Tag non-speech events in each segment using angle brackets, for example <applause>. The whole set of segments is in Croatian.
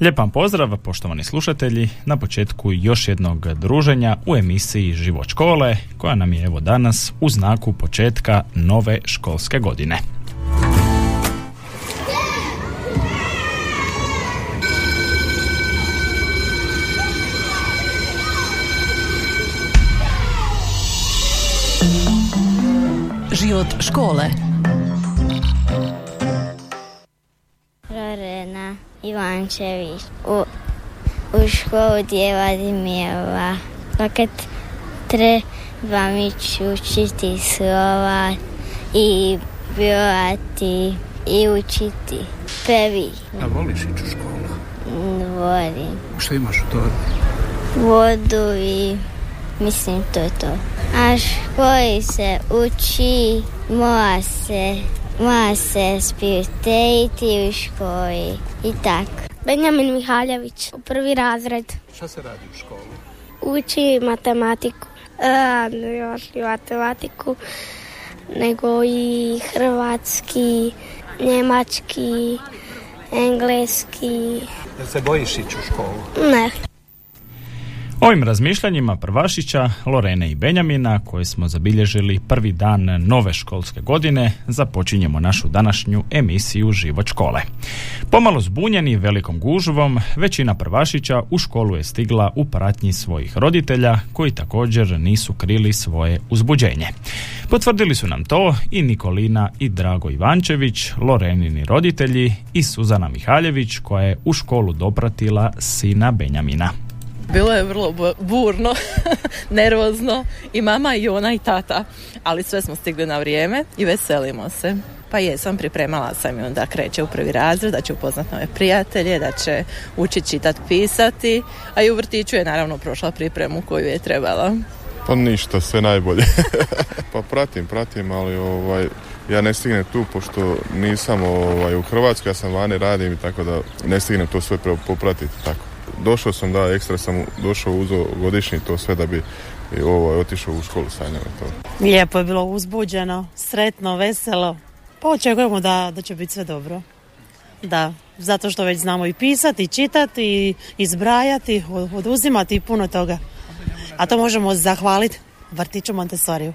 Lijep pozdrav, poštovani slušatelji, na početku još jednog druženja u emisiji Život škole, koja nam je evo danas u znaku početka nove školske godine. Život škole Ivančević u, u školu djeva Dimjeva. Pa kad trebam ići učiti slova i pjevati i učiti prvi. A voliš ići u školu? Volim Što imaš u torbi? vodu i mislim to je to. A školi se uči, mora se, se spiriteliti u školi i tako. Benjamin Mihaljević, u prvi razred. Šta se radi u školi? Uči matematiku. A, ne još i matematiku, nego i hrvatski, njemački, engleski. Jel se bojiš ići u školu? Ne, Ovim razmišljanjima prvašića, Lorene i Benjamina, koje smo zabilježili prvi dan nove školske godine, započinjemo našu današnju emisiju Život škole. Pomalo zbunjeni velikom gužvom, većina prvašića u školu je stigla u pratnji svojih roditelja, koji također nisu krili svoje uzbuđenje. Potvrdili su nam to i Nikolina i Drago Ivančević, Lorenini roditelji i Suzana Mihaljević, koja je u školu dopratila sina Benjamina. Bilo je vrlo bu- burno, <laughs> nervozno i mama i ona i tata, ali sve smo stigli na vrijeme i veselimo se. Pa jesam, pripremala sam ju da kreće u prvi razred, da će upoznat nove prijatelje, da će učiti čitati, pisati, a i u vrtiću je naravno prošla pripremu koju je trebala. Pa ništa, sve najbolje. <laughs> pa pratim, pratim, ali ovaj, ja ne stignem tu pošto nisam ovaj, u Hrvatskoj, ja sam vani radim i tako da ne stignem to sve popratiti tako. Došao sam, da, ekstra sam došao uzo godišnji to sve da bi i, ovaj, otišao u školu sa njom. i To. Lijepo je bilo uzbuđeno, sretno, veselo. Pa očekujemo da, da će biti sve dobro. Da, zato što već znamo i pisati, i čitati, i izbrajati, od- oduzimati i puno toga. A to možemo zahvaliti vrtiću Montessoriju.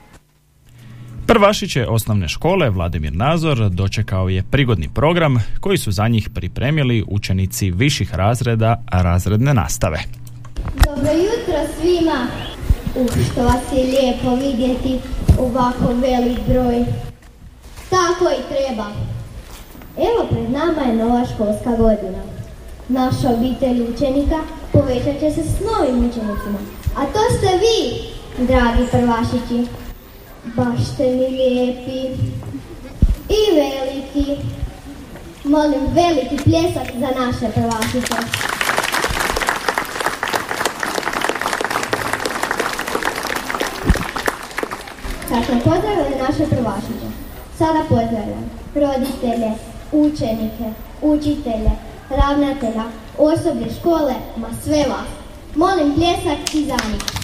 Prvašiće osnovne škole Vladimir Nazor dočekao je prigodni program koji su za njih pripremili učenici viših razreda razredne nastave. Dobro jutro svima. Uh, što vas je lijepo vidjeti ovako velik broj. Tako i treba. Evo pred nama je nova školska godina. Naša obitelj učenika povećat će se s novim učenicima. A to ste vi, dragi prvašići. Baš ste mi lijepi i veliki. Molim veliki pljesak za naše prvašiće. Kad smo naše prvašiće, sada pozdravljam roditelje, učenike, učitelje, ravnatelja, osoblje škole, ma sve vas. Molim pljesak i za njih.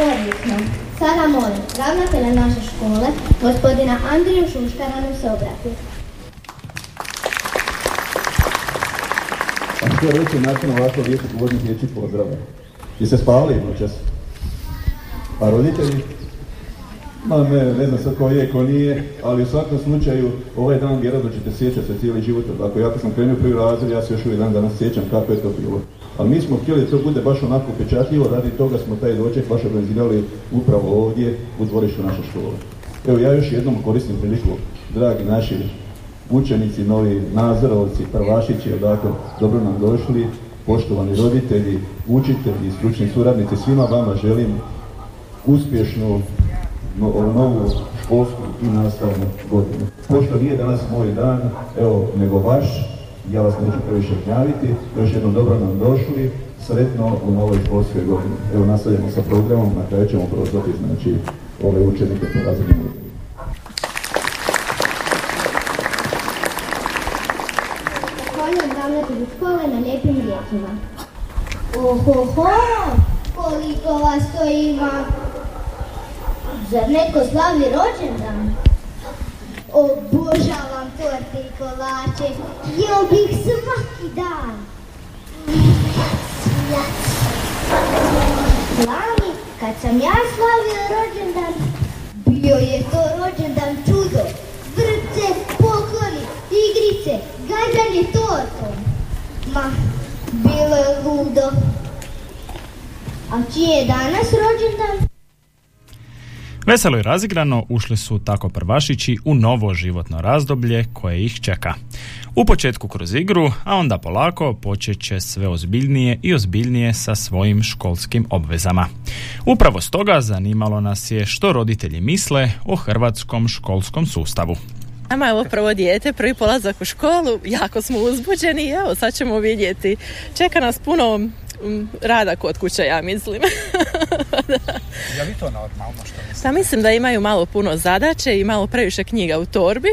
Odlično. Sada molim ravnatelja naše škole, gospodina Andriju Šuškara nam se obrati. A što reći nakon ovako lijepih uvodnih riječi pozdrava? Jeste spavali noćas? A roditelji? Ma ne, ne znam sad ko je, ko nije, ali u svakom slučaju ovaj dan vjerojatno ćete sjećati se cijeli život. Dakle, ja sam krenuo prvi razred, ja se još uvijek dan danas sjećam kako je to bilo. Ali mi smo htjeli da to bude baš onako pečatljivo, radi toga smo taj doček baš organizirali upravo ovdje u dvorištu naše škole. Evo ja još jednom koristim priliku, dragi naši učenici, novi nazorovci, prvašići, odakle dobro nam došli, poštovani roditelji, učitelji, stručni suradnici, svima vama želim uspješnu no, ovu novu školsku i nastavnu godinu. Pošto nije danas moj dan, evo, nego vaš, Ja vas neću previše gnjaviti, još jednom dobro nam došli, sretno u novoj školskoj godini. Evo nastavljamo sa programom, na kraju ćemo prozvati znači ove učenike po razrednim Zahvaljujem ravnatelju na. Ohoho, koliko vas to ima. Zar neko slavi rođendan? Obožavam torte i kolače. Jeo bih svaki dan. Lani, kad sam ja slavio rođendan, bio je to rođendan čudo. Vrce, pokloni, igrice, gađanje tortom. Ma, bilo je ludo. A čiji je danas rođendan? Veselo i razigrano ušli su tako prvašići u novo životno razdoblje koje ih čeka. U početku kroz igru, a onda polako počet će sve ozbiljnije i ozbiljnije sa svojim školskim obvezama. Upravo stoga zanimalo nas je što roditelji misle o hrvatskom školskom sustavu. Nama je ovo prvo dijete, prvi polazak u školu, jako smo uzbuđeni evo sad ćemo vidjeti. Čeka nas puno mm, rada kod kuće, ja mislim. <laughs> <laughs> Je li to normalno što Pa mislim da imaju malo puno zadaće i malo previše knjiga u torbi,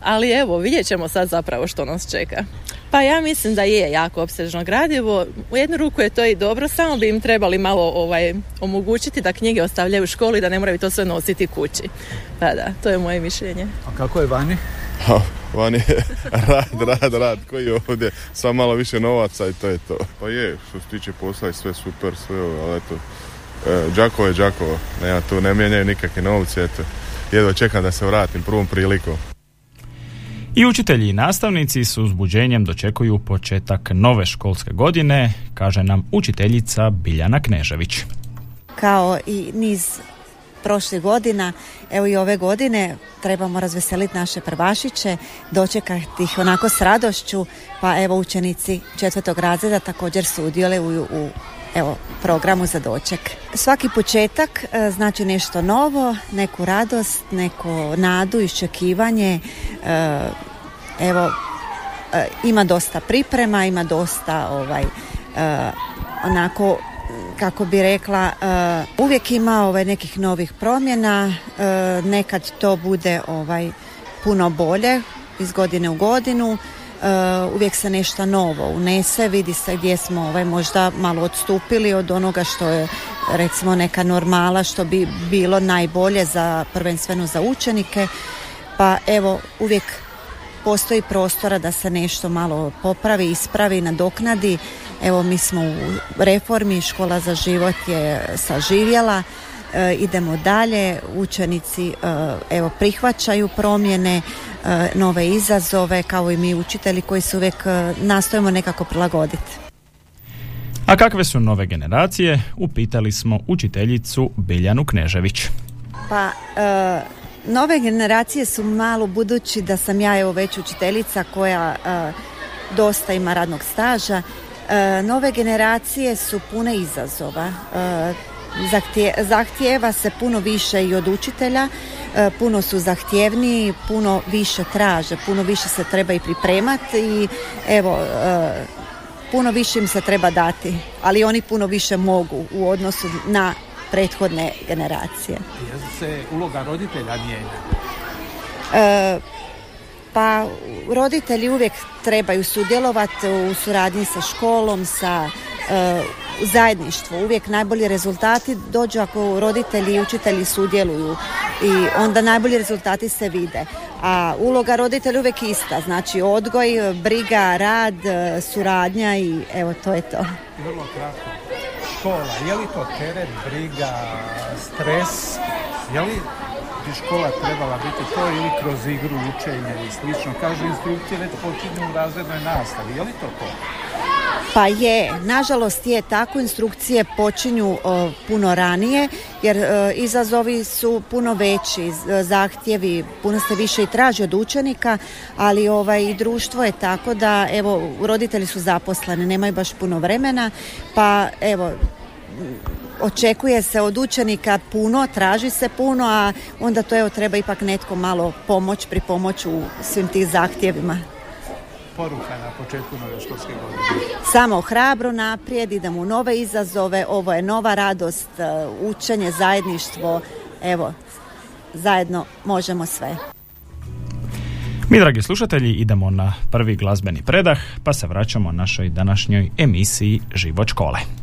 ali evo vidjet ćemo sad zapravo što nas čeka. Pa ja mislim da je jako opsežno gradivo. U jednu ruku je to i dobro, samo bi im trebali malo ovaj, omogućiti da knjige ostavljaju u školi, da ne moraju to sve nositi kući. Pa da, to je moje mišljenje. A kako je vani? Ha, Vani je <laughs> rad, rad, rad, koji je ovdje, samo malo više novaca i to je to. Pa je, što se tiče posla je sve super, sve ovo, ali eto, Đakovo je Đakovo, nema tu, ne mijenjaju nikakve novci, eto, jedva čekam da se vratim prvom prilikom. I učitelji i nastavnici s uzbuđenjem dočekuju početak nove školske godine, kaže nam učiteljica Biljana Knežević. Kao i niz prošlih godina, evo i ove godine trebamo razveseliti naše prvašiće, dočekati ih onako s radošću, pa evo učenici četvrtog razreda također sudjeluju u evo, programu za doček. Svaki početak e, znači nešto novo, neku radost, neku nadu, iščekivanje. E, evo, e, ima dosta priprema, ima dosta ovaj, onako kako bi rekla, uvijek ima ovaj nekih novih promjena, nekad to bude ovaj puno bolje iz godine u godinu, uvijek se nešto novo unese, vidi se gdje smo ovaj, možda malo odstupili od onoga što je recimo neka normala što bi bilo najbolje za prvenstveno za učenike. Pa evo uvijek postoji prostora da se nešto malo popravi, ispravi, nadoknadi. Evo mi smo u reformi, škola za život je saživjela, e, idemo dalje, učenici e, evo prihvaćaju promjene, nove izazove kao i mi učitelji koji se uvijek e, nastojimo nekako prilagoditi. A kakve su nove generacije? Upitali smo učiteljicu Biljanu Knežević. Pa, e, nove generacije su malo budući da sam ja evo već učiteljica koja dosta ima radnog staža. nove generacije su pune izazova. zahtijeva se puno više i od učitelja E, puno su zahtjevniji, puno više traže, puno više se treba i pripremati i evo, e, puno više im se treba dati, ali oni puno više mogu u odnosu na prethodne generacije. Je se uloga roditelja mijenja? E, pa roditelji uvijek trebaju sudjelovati u suradnji sa školom, sa u zajedništvu. Uvijek najbolji rezultati dođu ako roditelji i učitelji sudjeluju i onda najbolji rezultati se vide. A uloga roditelja uvijek ista, znači odgoj, briga, rad, suradnja i evo to je to. Vrlo kratko. Škola, je li to teret, briga, stres? Je li bi škola trebala biti to ili kroz igru, učenje i slično? Kažu instrukcije već počinju u razrednoj nastavi. Je li to to? Pa je, nažalost je tako, instrukcije počinju puno ranije jer e, izazovi su puno veći, zahtjevi puno se više i traži od učenika, ali ovaj i društvo je tako da evo roditelji su zaposleni, nemaju baš puno vremena, pa evo očekuje se od učenika puno, traži se puno, a onda to evo treba ipak netko malo pomoć, pri pomoć u svim tih zahtjevima. poruka na početku nove školske godine? Samo hrabro naprijed, idemo u nove izazove, ovo je nova radost, e, učenje, zajedništvo, evo, zajedno možemo sve. Mi, dragi slušatelji, idemo na prvi glazbeni predah, pa se vraćamo našoj današnjoj emisiji Život škole.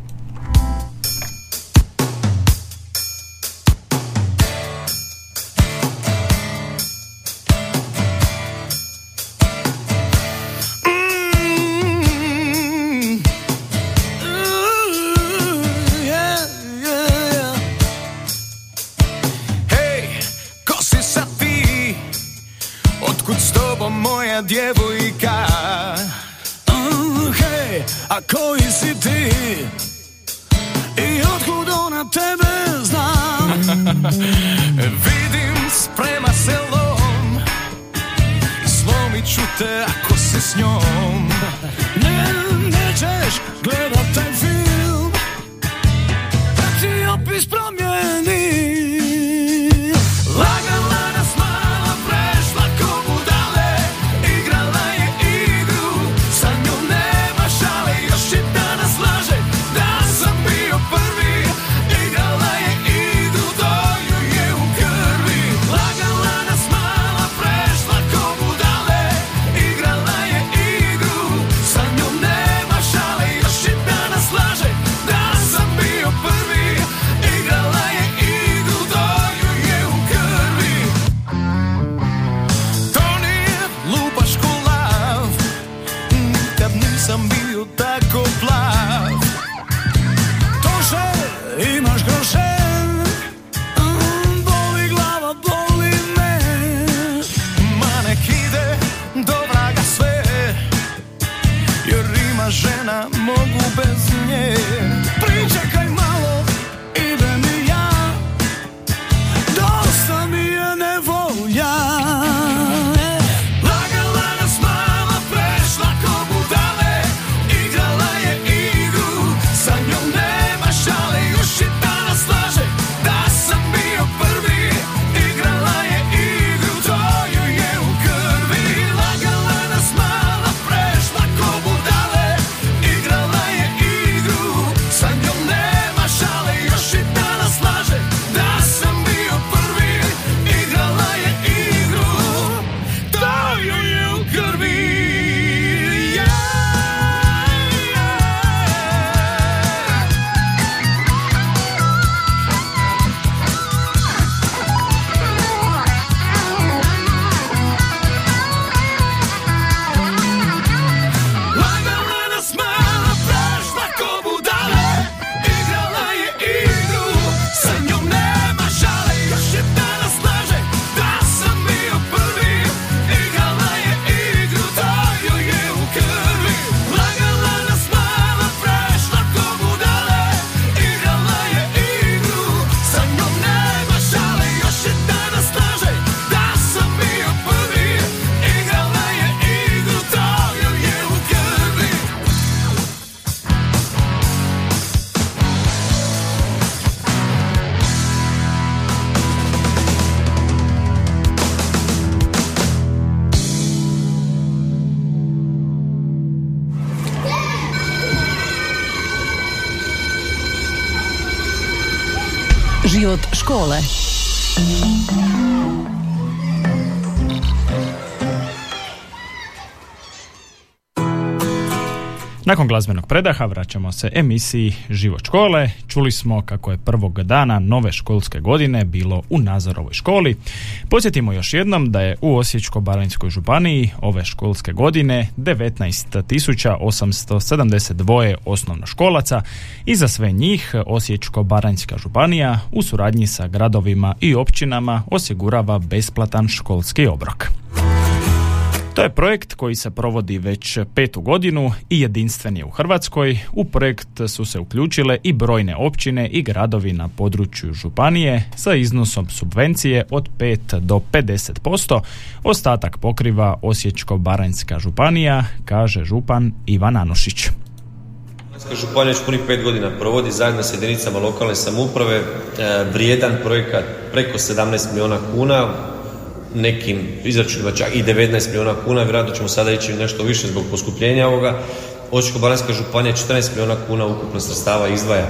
Život Nakon glazbenog predaha vraćamo se emisiji Život škole. Čuli smo kako je prvog dana nove školske godine bilo u Nazorovoj školi. Podsjetimo još jednom da je u Osječko-Baranjskoj županiji ove školske godine 19.872 osnovnoškolaca i za sve njih Osječko-Baranjska županija u suradnji sa gradovima i općinama osigurava besplatan školski obrok. To je projekt koji se provodi već petu godinu i jedinstven je u Hrvatskoj. U projekt su se uključile i brojne općine i gradovi na području županije sa iznosom subvencije od 5 do 50%. Ostatak pokriva Osječko-Baranjska županija, kaže župan Ivan Anušić. Županija već punih pet godina provodi zajedno sa jedinicama lokalne samouprave e, vrijedan projekat preko 17 milijuna kuna nekim izračunima čak i 19 milijuna kuna, vjerojatno ćemo sada ići nešto više zbog poskupljenja ovoga. Osječko-baranjska županija 14 milijuna kuna ukupno sredstava izdvaja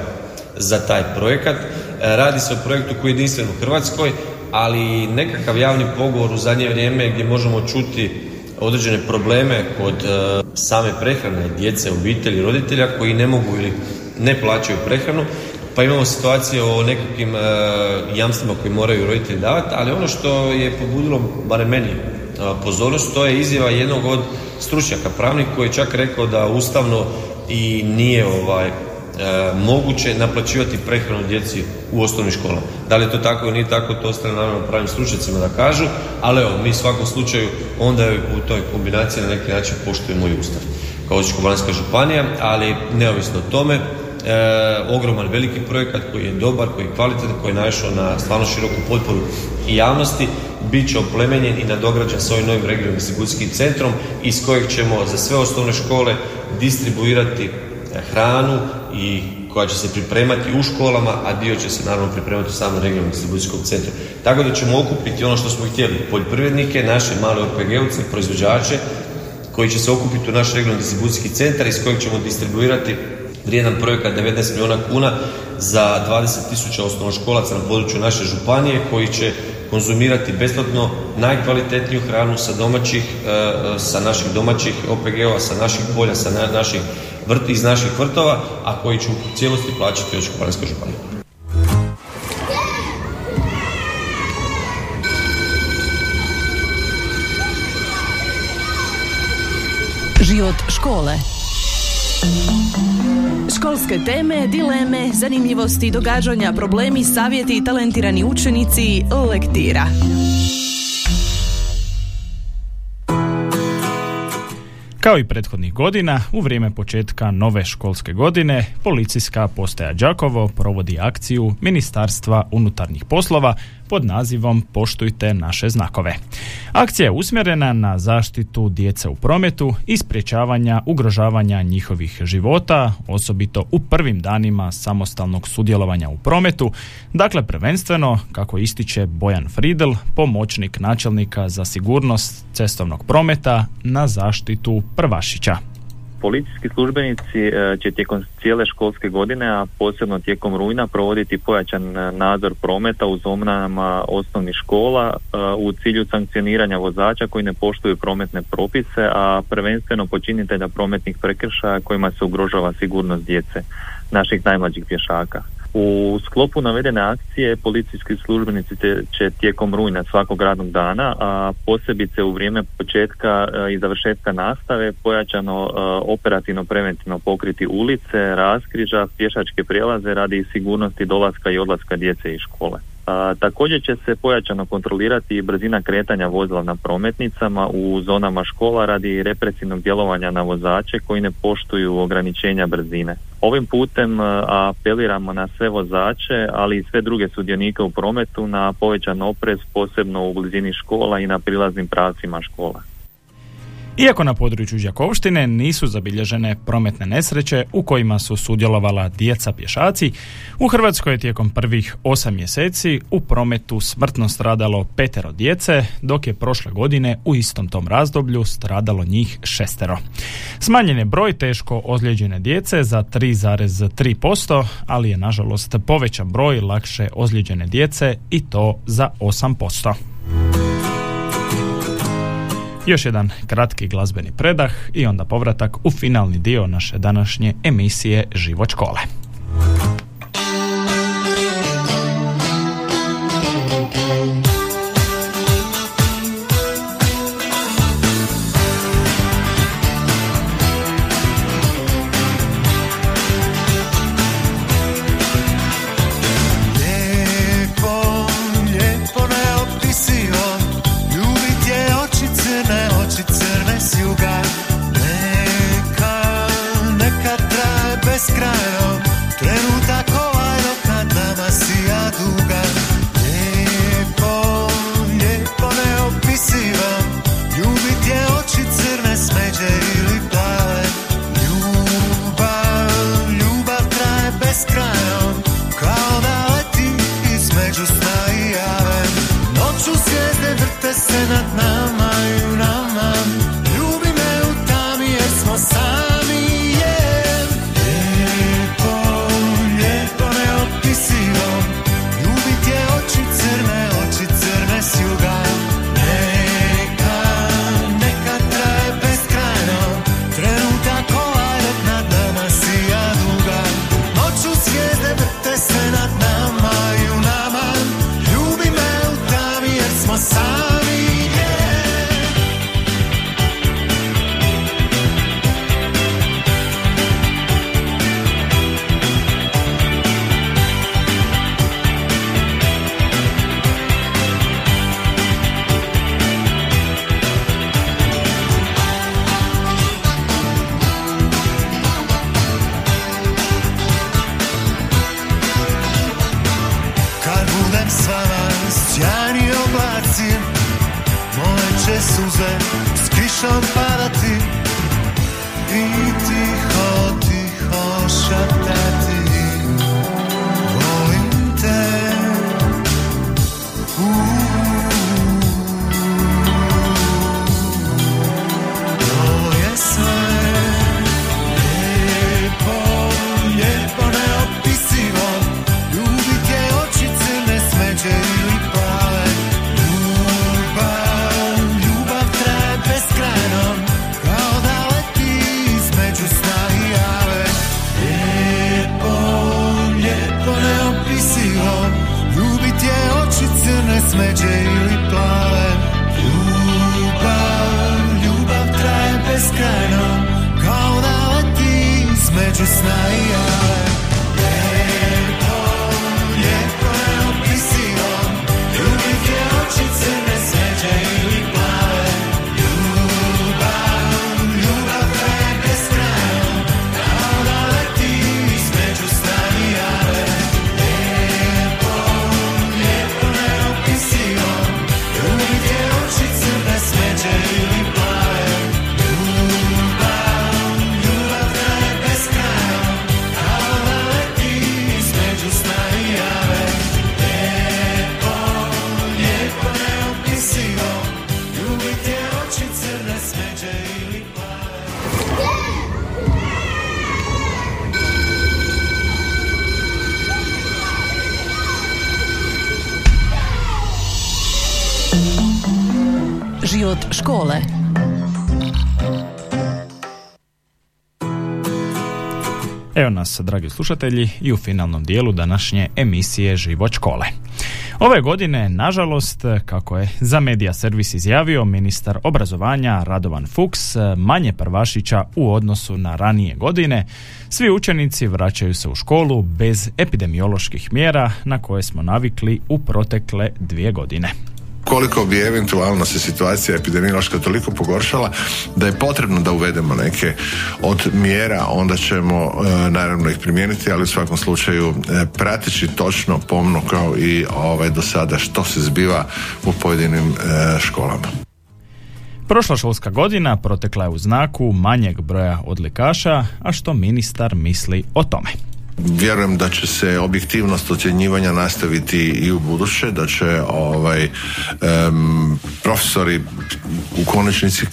za taj projekat. E, radi se o projektu koji je jedinstven u Hrvatskoj, ali nekakav javni pogovor u zadnje vrijeme gdje možemo čuti određene probleme kod e, same prehrane djece, obitelji, roditelja koji ne mogu ili ne plaćaju prehranu, pa imamo situacije o nekakvim e, jamstvima koji moraju roditelji davati, ali ono što je pobudilo, barem meni, e, pozornost, to je izjava jednog od stručnjaka pravnik koji je čak rekao da ustavno i nije ovaj E, moguće naplaćivati prehranu djeci u osnovnim školama. Da li je to tako ili nije tako, to ostaje naravno pravim stručnjacima da kažu, ali evo, mi u svakom slučaju onda u toj kombinaciji na neki način poštujemo i ustav kao osječko županija, ali neovisno o tome, ogroman veliki projekat koji je dobar, koji je kvalitetan, koji je naišao na stvarno široku potporu i javnosti, bit će oplemenjen i nadograđen s ovim novim regionalnim distribucijskim centrom iz kojeg ćemo za sve osnovne škole distribuirati hranu i koja će se pripremati u školama, a dio će se naravno pripremati u samom regionalnom distribucijskom centru. Tako da ćemo okupiti ono što smo htjeli, poljoprivrednike, naše male OPG-ovce, proizvođače, koji će se okupiti u naš regionalni distribucijski centar iz kojeg ćemo distribuirati vrijedan projekat 19 milijuna kuna za 20.000 osnovnoškolaca na području naše županije koji će konzumirati besplatno najkvalitetniju hranu sa domaćih, e, e, sa naših domaćih OPG-ova, sa naših polja, sa naših vrti iz naših vrtova, a koji će u cijelosti plaćati Osječko-baranjska županija. Život škole Školske teme, dileme, zanimljivosti, događanja, problemi, savjeti i talentirani učenici Lektira. Kao i prethodnih godina, u vrijeme početka nove školske godine, policijska postaja Đakovo provodi akciju Ministarstva unutarnjih poslova pod nazivom Poštujte naše znakove. Akcija je usmjerena na zaštitu djece u prometu i sprječavanja ugrožavanja njihovih života, osobito u prvim danima samostalnog sudjelovanja u prometu. Dakle, prvenstveno, kako ističe Bojan Fridel, pomoćnik načelnika za sigurnost cestovnog prometa na zaštitu prvašića. Policijski službenici e, će tijekom cijele školske godine, a posebno tijekom rujna, provoditi pojačan e, nadzor prometa u zonama osnovnih škola e, u cilju sankcioniranja vozača koji ne poštuju prometne propise, a prvenstveno počinitelja prometnih prekršaja kojima se ugrožava sigurnost djece, naših najmlađih pješaka. U sklopu navedene akcije policijski službenici će tijekom rujna svakog radnog dana, a posebice u vrijeme početka e, i završetka nastave pojačano e, operativno preventivno pokriti ulice, raskriža, pješačke prijelaze radi sigurnosti dolaska i odlaska djece iz škole. A, također će se pojačano kontrolirati brzina kretanja vozila na prometnicama u zonama škola radi represivnog djelovanja na vozače koji ne poštuju ograničenja brzine. Ovim putem apeliramo na sve vozače, ali i sve druge sudionike u prometu na povećan oprez posebno u blizini škola i na prilaznim pravcima škola. Iako na području Đakovštine nisu zabilježene prometne nesreće u kojima su sudjelovala djeca pješaci, u Hrvatskoj je tijekom prvih osam mjeseci u prometu smrtno stradalo petero djece, dok je prošle godine u istom tom razdoblju stradalo njih šestero. Smanjen je broj teško ozlijeđene djece za 3,3%, ali je nažalost povećan broj lakše ozlijeđene djece i to za 8%. Još jedan kratki glazbeni predah i onda povratak u finalni dio naše današnje emisije Život škole. Smeđe ili plave. Ljubav, ljubav traje beskrajno Kao da leti između sna i jave Život škole. Evo nas, dragi slušatelji, i u finalnom dijelu današnje emisije Život škole. Ove godine, nažalost, kako je za medija servis izjavio ministar obrazovanja Radovan Fuchs, manje prvašića u odnosu na ranije godine, svi učenici vraćaju se u školu bez epidemioloških mjera na koje smo navikli u protekle dvije godine. Koliko bi eventualno se situacija epidemiološka toliko pogoršala da je potrebno da uvedemo neke od mjera, onda ćemo e, naravno ih primijeniti, ali u svakom slučaju e, prateći točno pomno kao i ovaj do sada što se zbiva u pojedinim e, školama. Prošla školska godina protekla je u znaku manjeg broja odlikaša, a što ministar misli o tome. Vjerujem da će se objektivnost ocjenjivanja nastaviti i u buduće, da će ovaj em, profesori u konačnici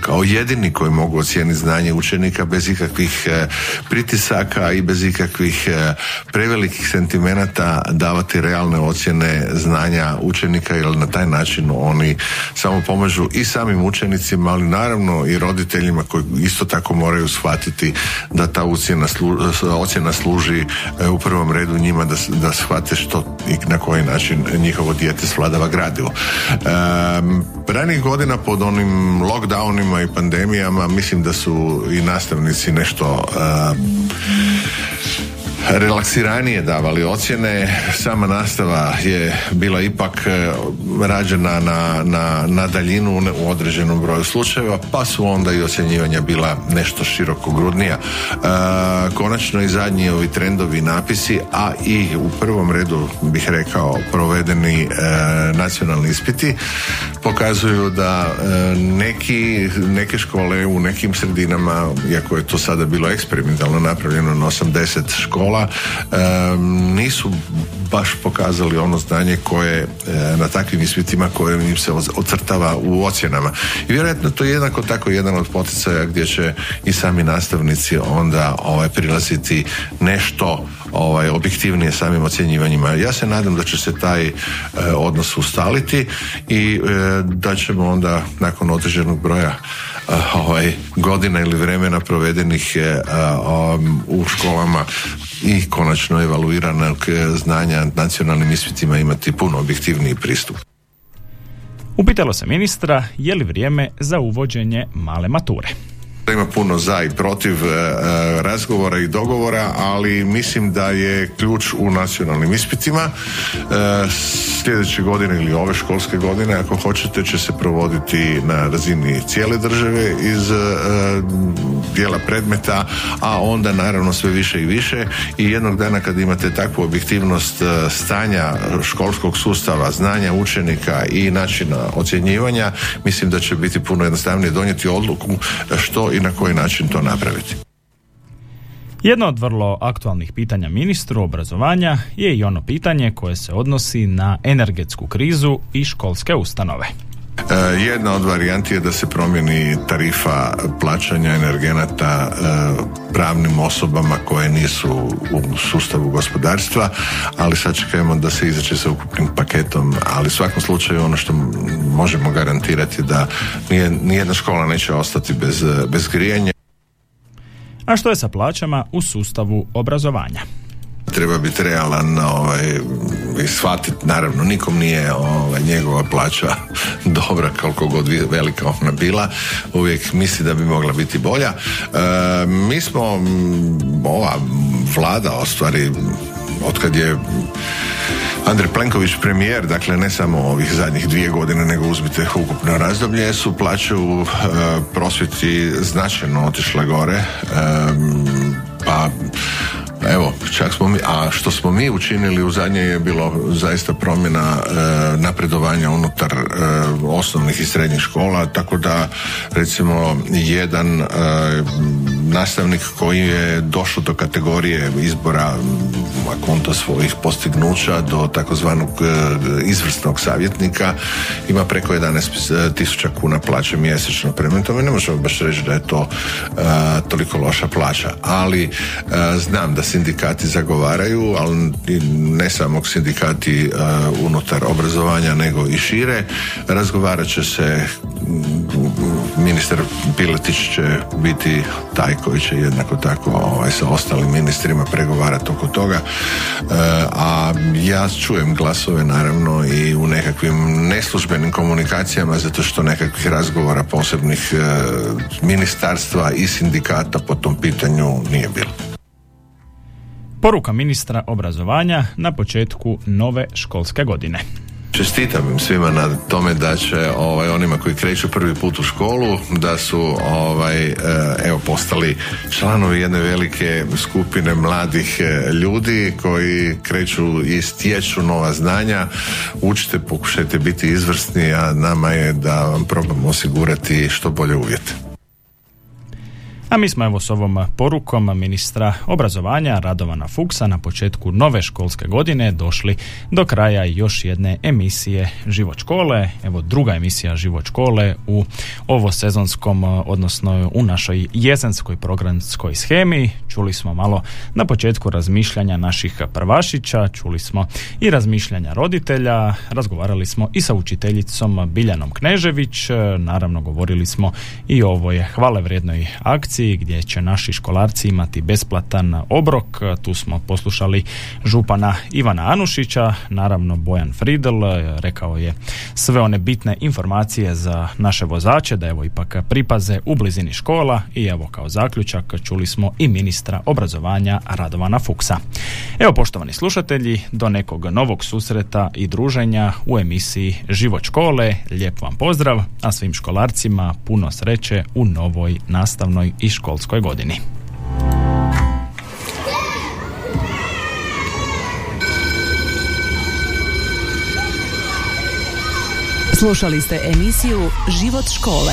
kao jedini koji mogu ocijeniti znanje učenika bez ikakvih e, pritisaka i bez ikakvih e, prevelikih sentimenata davati realne ocjene znanja učenika jer na taj način oni samo pomažu i samim učenicima, ali naravno i roditeljima koji isto tako moraju shvatiti da ta ocjena, ocjena služi e, u prvom redu njima da, da shvate što i na koji način njihovo dijete svladava gradivo. Ranijih godina pod onim lockdownima i pandemijama mislim da su i nastavnici nešto relaksiranije davali ocjene. Sama nastava je bila ipak e, rađena na, na, na daljinu u određenom broju slučajeva, pa su onda i ocjenjivanja bila nešto širokogrudnija. E, konačno i zadnji ovi trendovi napisi, a i u prvom redu bih rekao provedeni e, nacionalni ispiti pokazuju da e, neki, neke škole u nekim sredinama, iako je to sada bilo eksperimentalno napravljeno na 80 škola, e, nisu baš pokazali ono znanje koje e, na takvim ispitima koje im se ocrtava u ocjenama. I vjerojatno to je jednako tako jedan od poticaja gdje će i sami nastavnici onda ovaj, prilaziti nešto ovaj, objektivnije samim ocjenjivanjima. Ja se nadam da će se taj e, odnos ustaliti i e, da ćemo onda nakon određenog broja ovaj, godina ili vremena provedenih e, a, um, u školama i konačno evaluiranog e, znanja nacionalnim ispitima imati puno objektivniji pristup. Upitalo se ministra je li vrijeme za uvođenje male mature. Ima puno za i protiv e, e, razgovora i dogovora, ali mislim da je ključ u nacionalnim ispitima. E, sljedeće godine ili ove školske godine, ako hoćete, će se provoditi na razini cijele države iz dijela predmeta, a onda naravno sve više i više i jednog dana kad imate takvu objektivnost stanja školskog sustava, znanja učenika i načina ocjenjivanja, mislim da će biti puno jednostavnije donijeti odluku što i na koji način to napraviti. Jedno od vrlo aktualnih pitanja ministru obrazovanja je i ono pitanje koje se odnosi na energetsku krizu i školske ustanove. E, Jedna od varijanti je da se promijeni tarifa plaćanja energenata e, pravnim osobama koje nisu u sustavu gospodarstva, ali sad čekajmo da se izaće sa ukupnim paketom, ali u svakom slučaju ono što možemo garantirati da nije, nijedna škola neće ostati bez, bez grijanja. A što je sa plaćama u sustavu obrazovanja? Treba biti realan ovaj, i shvatiti, naravno, nikom nije ovaj, njegova plaća <laughs> dobra koliko god velika ona bila, uvijek misli da bi mogla biti bolja. E, mi smo, ova vlada, ostvari, otkad je Andrej Plenković premijer, dakle ne samo ovih zadnjih dvije godine, nego uzmite ukupno razdoblje, su plaće u e, prosvjeti značajno otišle gore. E, pa Evo, čak smo mi, a što smo mi učinili u zadnje je bilo zaista promjena e, napredovanja unutar e, osnovnih i srednjih škola, tako da recimo jedan e, nastavnik koji je došao do kategorije izbora a konto svojih postignuća do takozvanog e, izvrsnog savjetnika ima preko 11 tisuća kuna plaće mjesečno. Prema tome ne možemo baš reći da je to e, toliko loša plaća, ali e, znam da sindikati zagovaraju, ali ne samo sindikati e, unutar obrazovanja nego i šire. Razgovarat će se ministar Piletić će biti taj koji će jednako tako ovaj, sa ostalim ministrima pregovarati oko toga. E, a ja čujem glasove naravno i u nekakvim neslužbenim komunikacijama zato što nekakvih razgovora posebnih e, ministarstva i sindikata po tom pitanju nije bilo. Poruka ministra obrazovanja na početku nove školske godine. Čestitam im svima na tome da će ovaj, onima koji kreću prvi put u školu da su ovaj, e, evo postali članovi jedne velike skupine mladih e, ljudi koji kreću i stječu nova znanja učite, pokušajte biti izvrsni a nama je da vam probamo osigurati što bolje uvjete. A mi smo evo s ovom porukom ministra obrazovanja Radovana Fuksa na početku nove školske godine došli do kraja još jedne emisije Život škole. Evo druga emisija Život škole u ovo sezonskom, odnosno u našoj jesenskoj programskoj schemi. Čuli smo malo na početku razmišljanja naših prvašića, čuli smo i razmišljanja roditelja, razgovarali smo i sa učiteljicom Biljanom Knežević, naravno govorili smo i o ovoj hvale vrijednoj akciji gdje će naši školarci imati besplatan obrok. Tu smo poslušali župana Ivana Anušića, naravno Bojan Fridl rekao je sve one bitne informacije za naše vozače da evo ipak pripaze u blizini škola i evo kao zaključak čuli smo i ministra obrazovanja Radovana Fuksa. Evo poštovani slušatelji, do nekog novog susreta i druženja u emisiji Život škole. Lijep vam pozdrav, a svim školarcima puno sreće u novoj nastavnoj i školskoj godini. Slušali ste emisiju Život škole.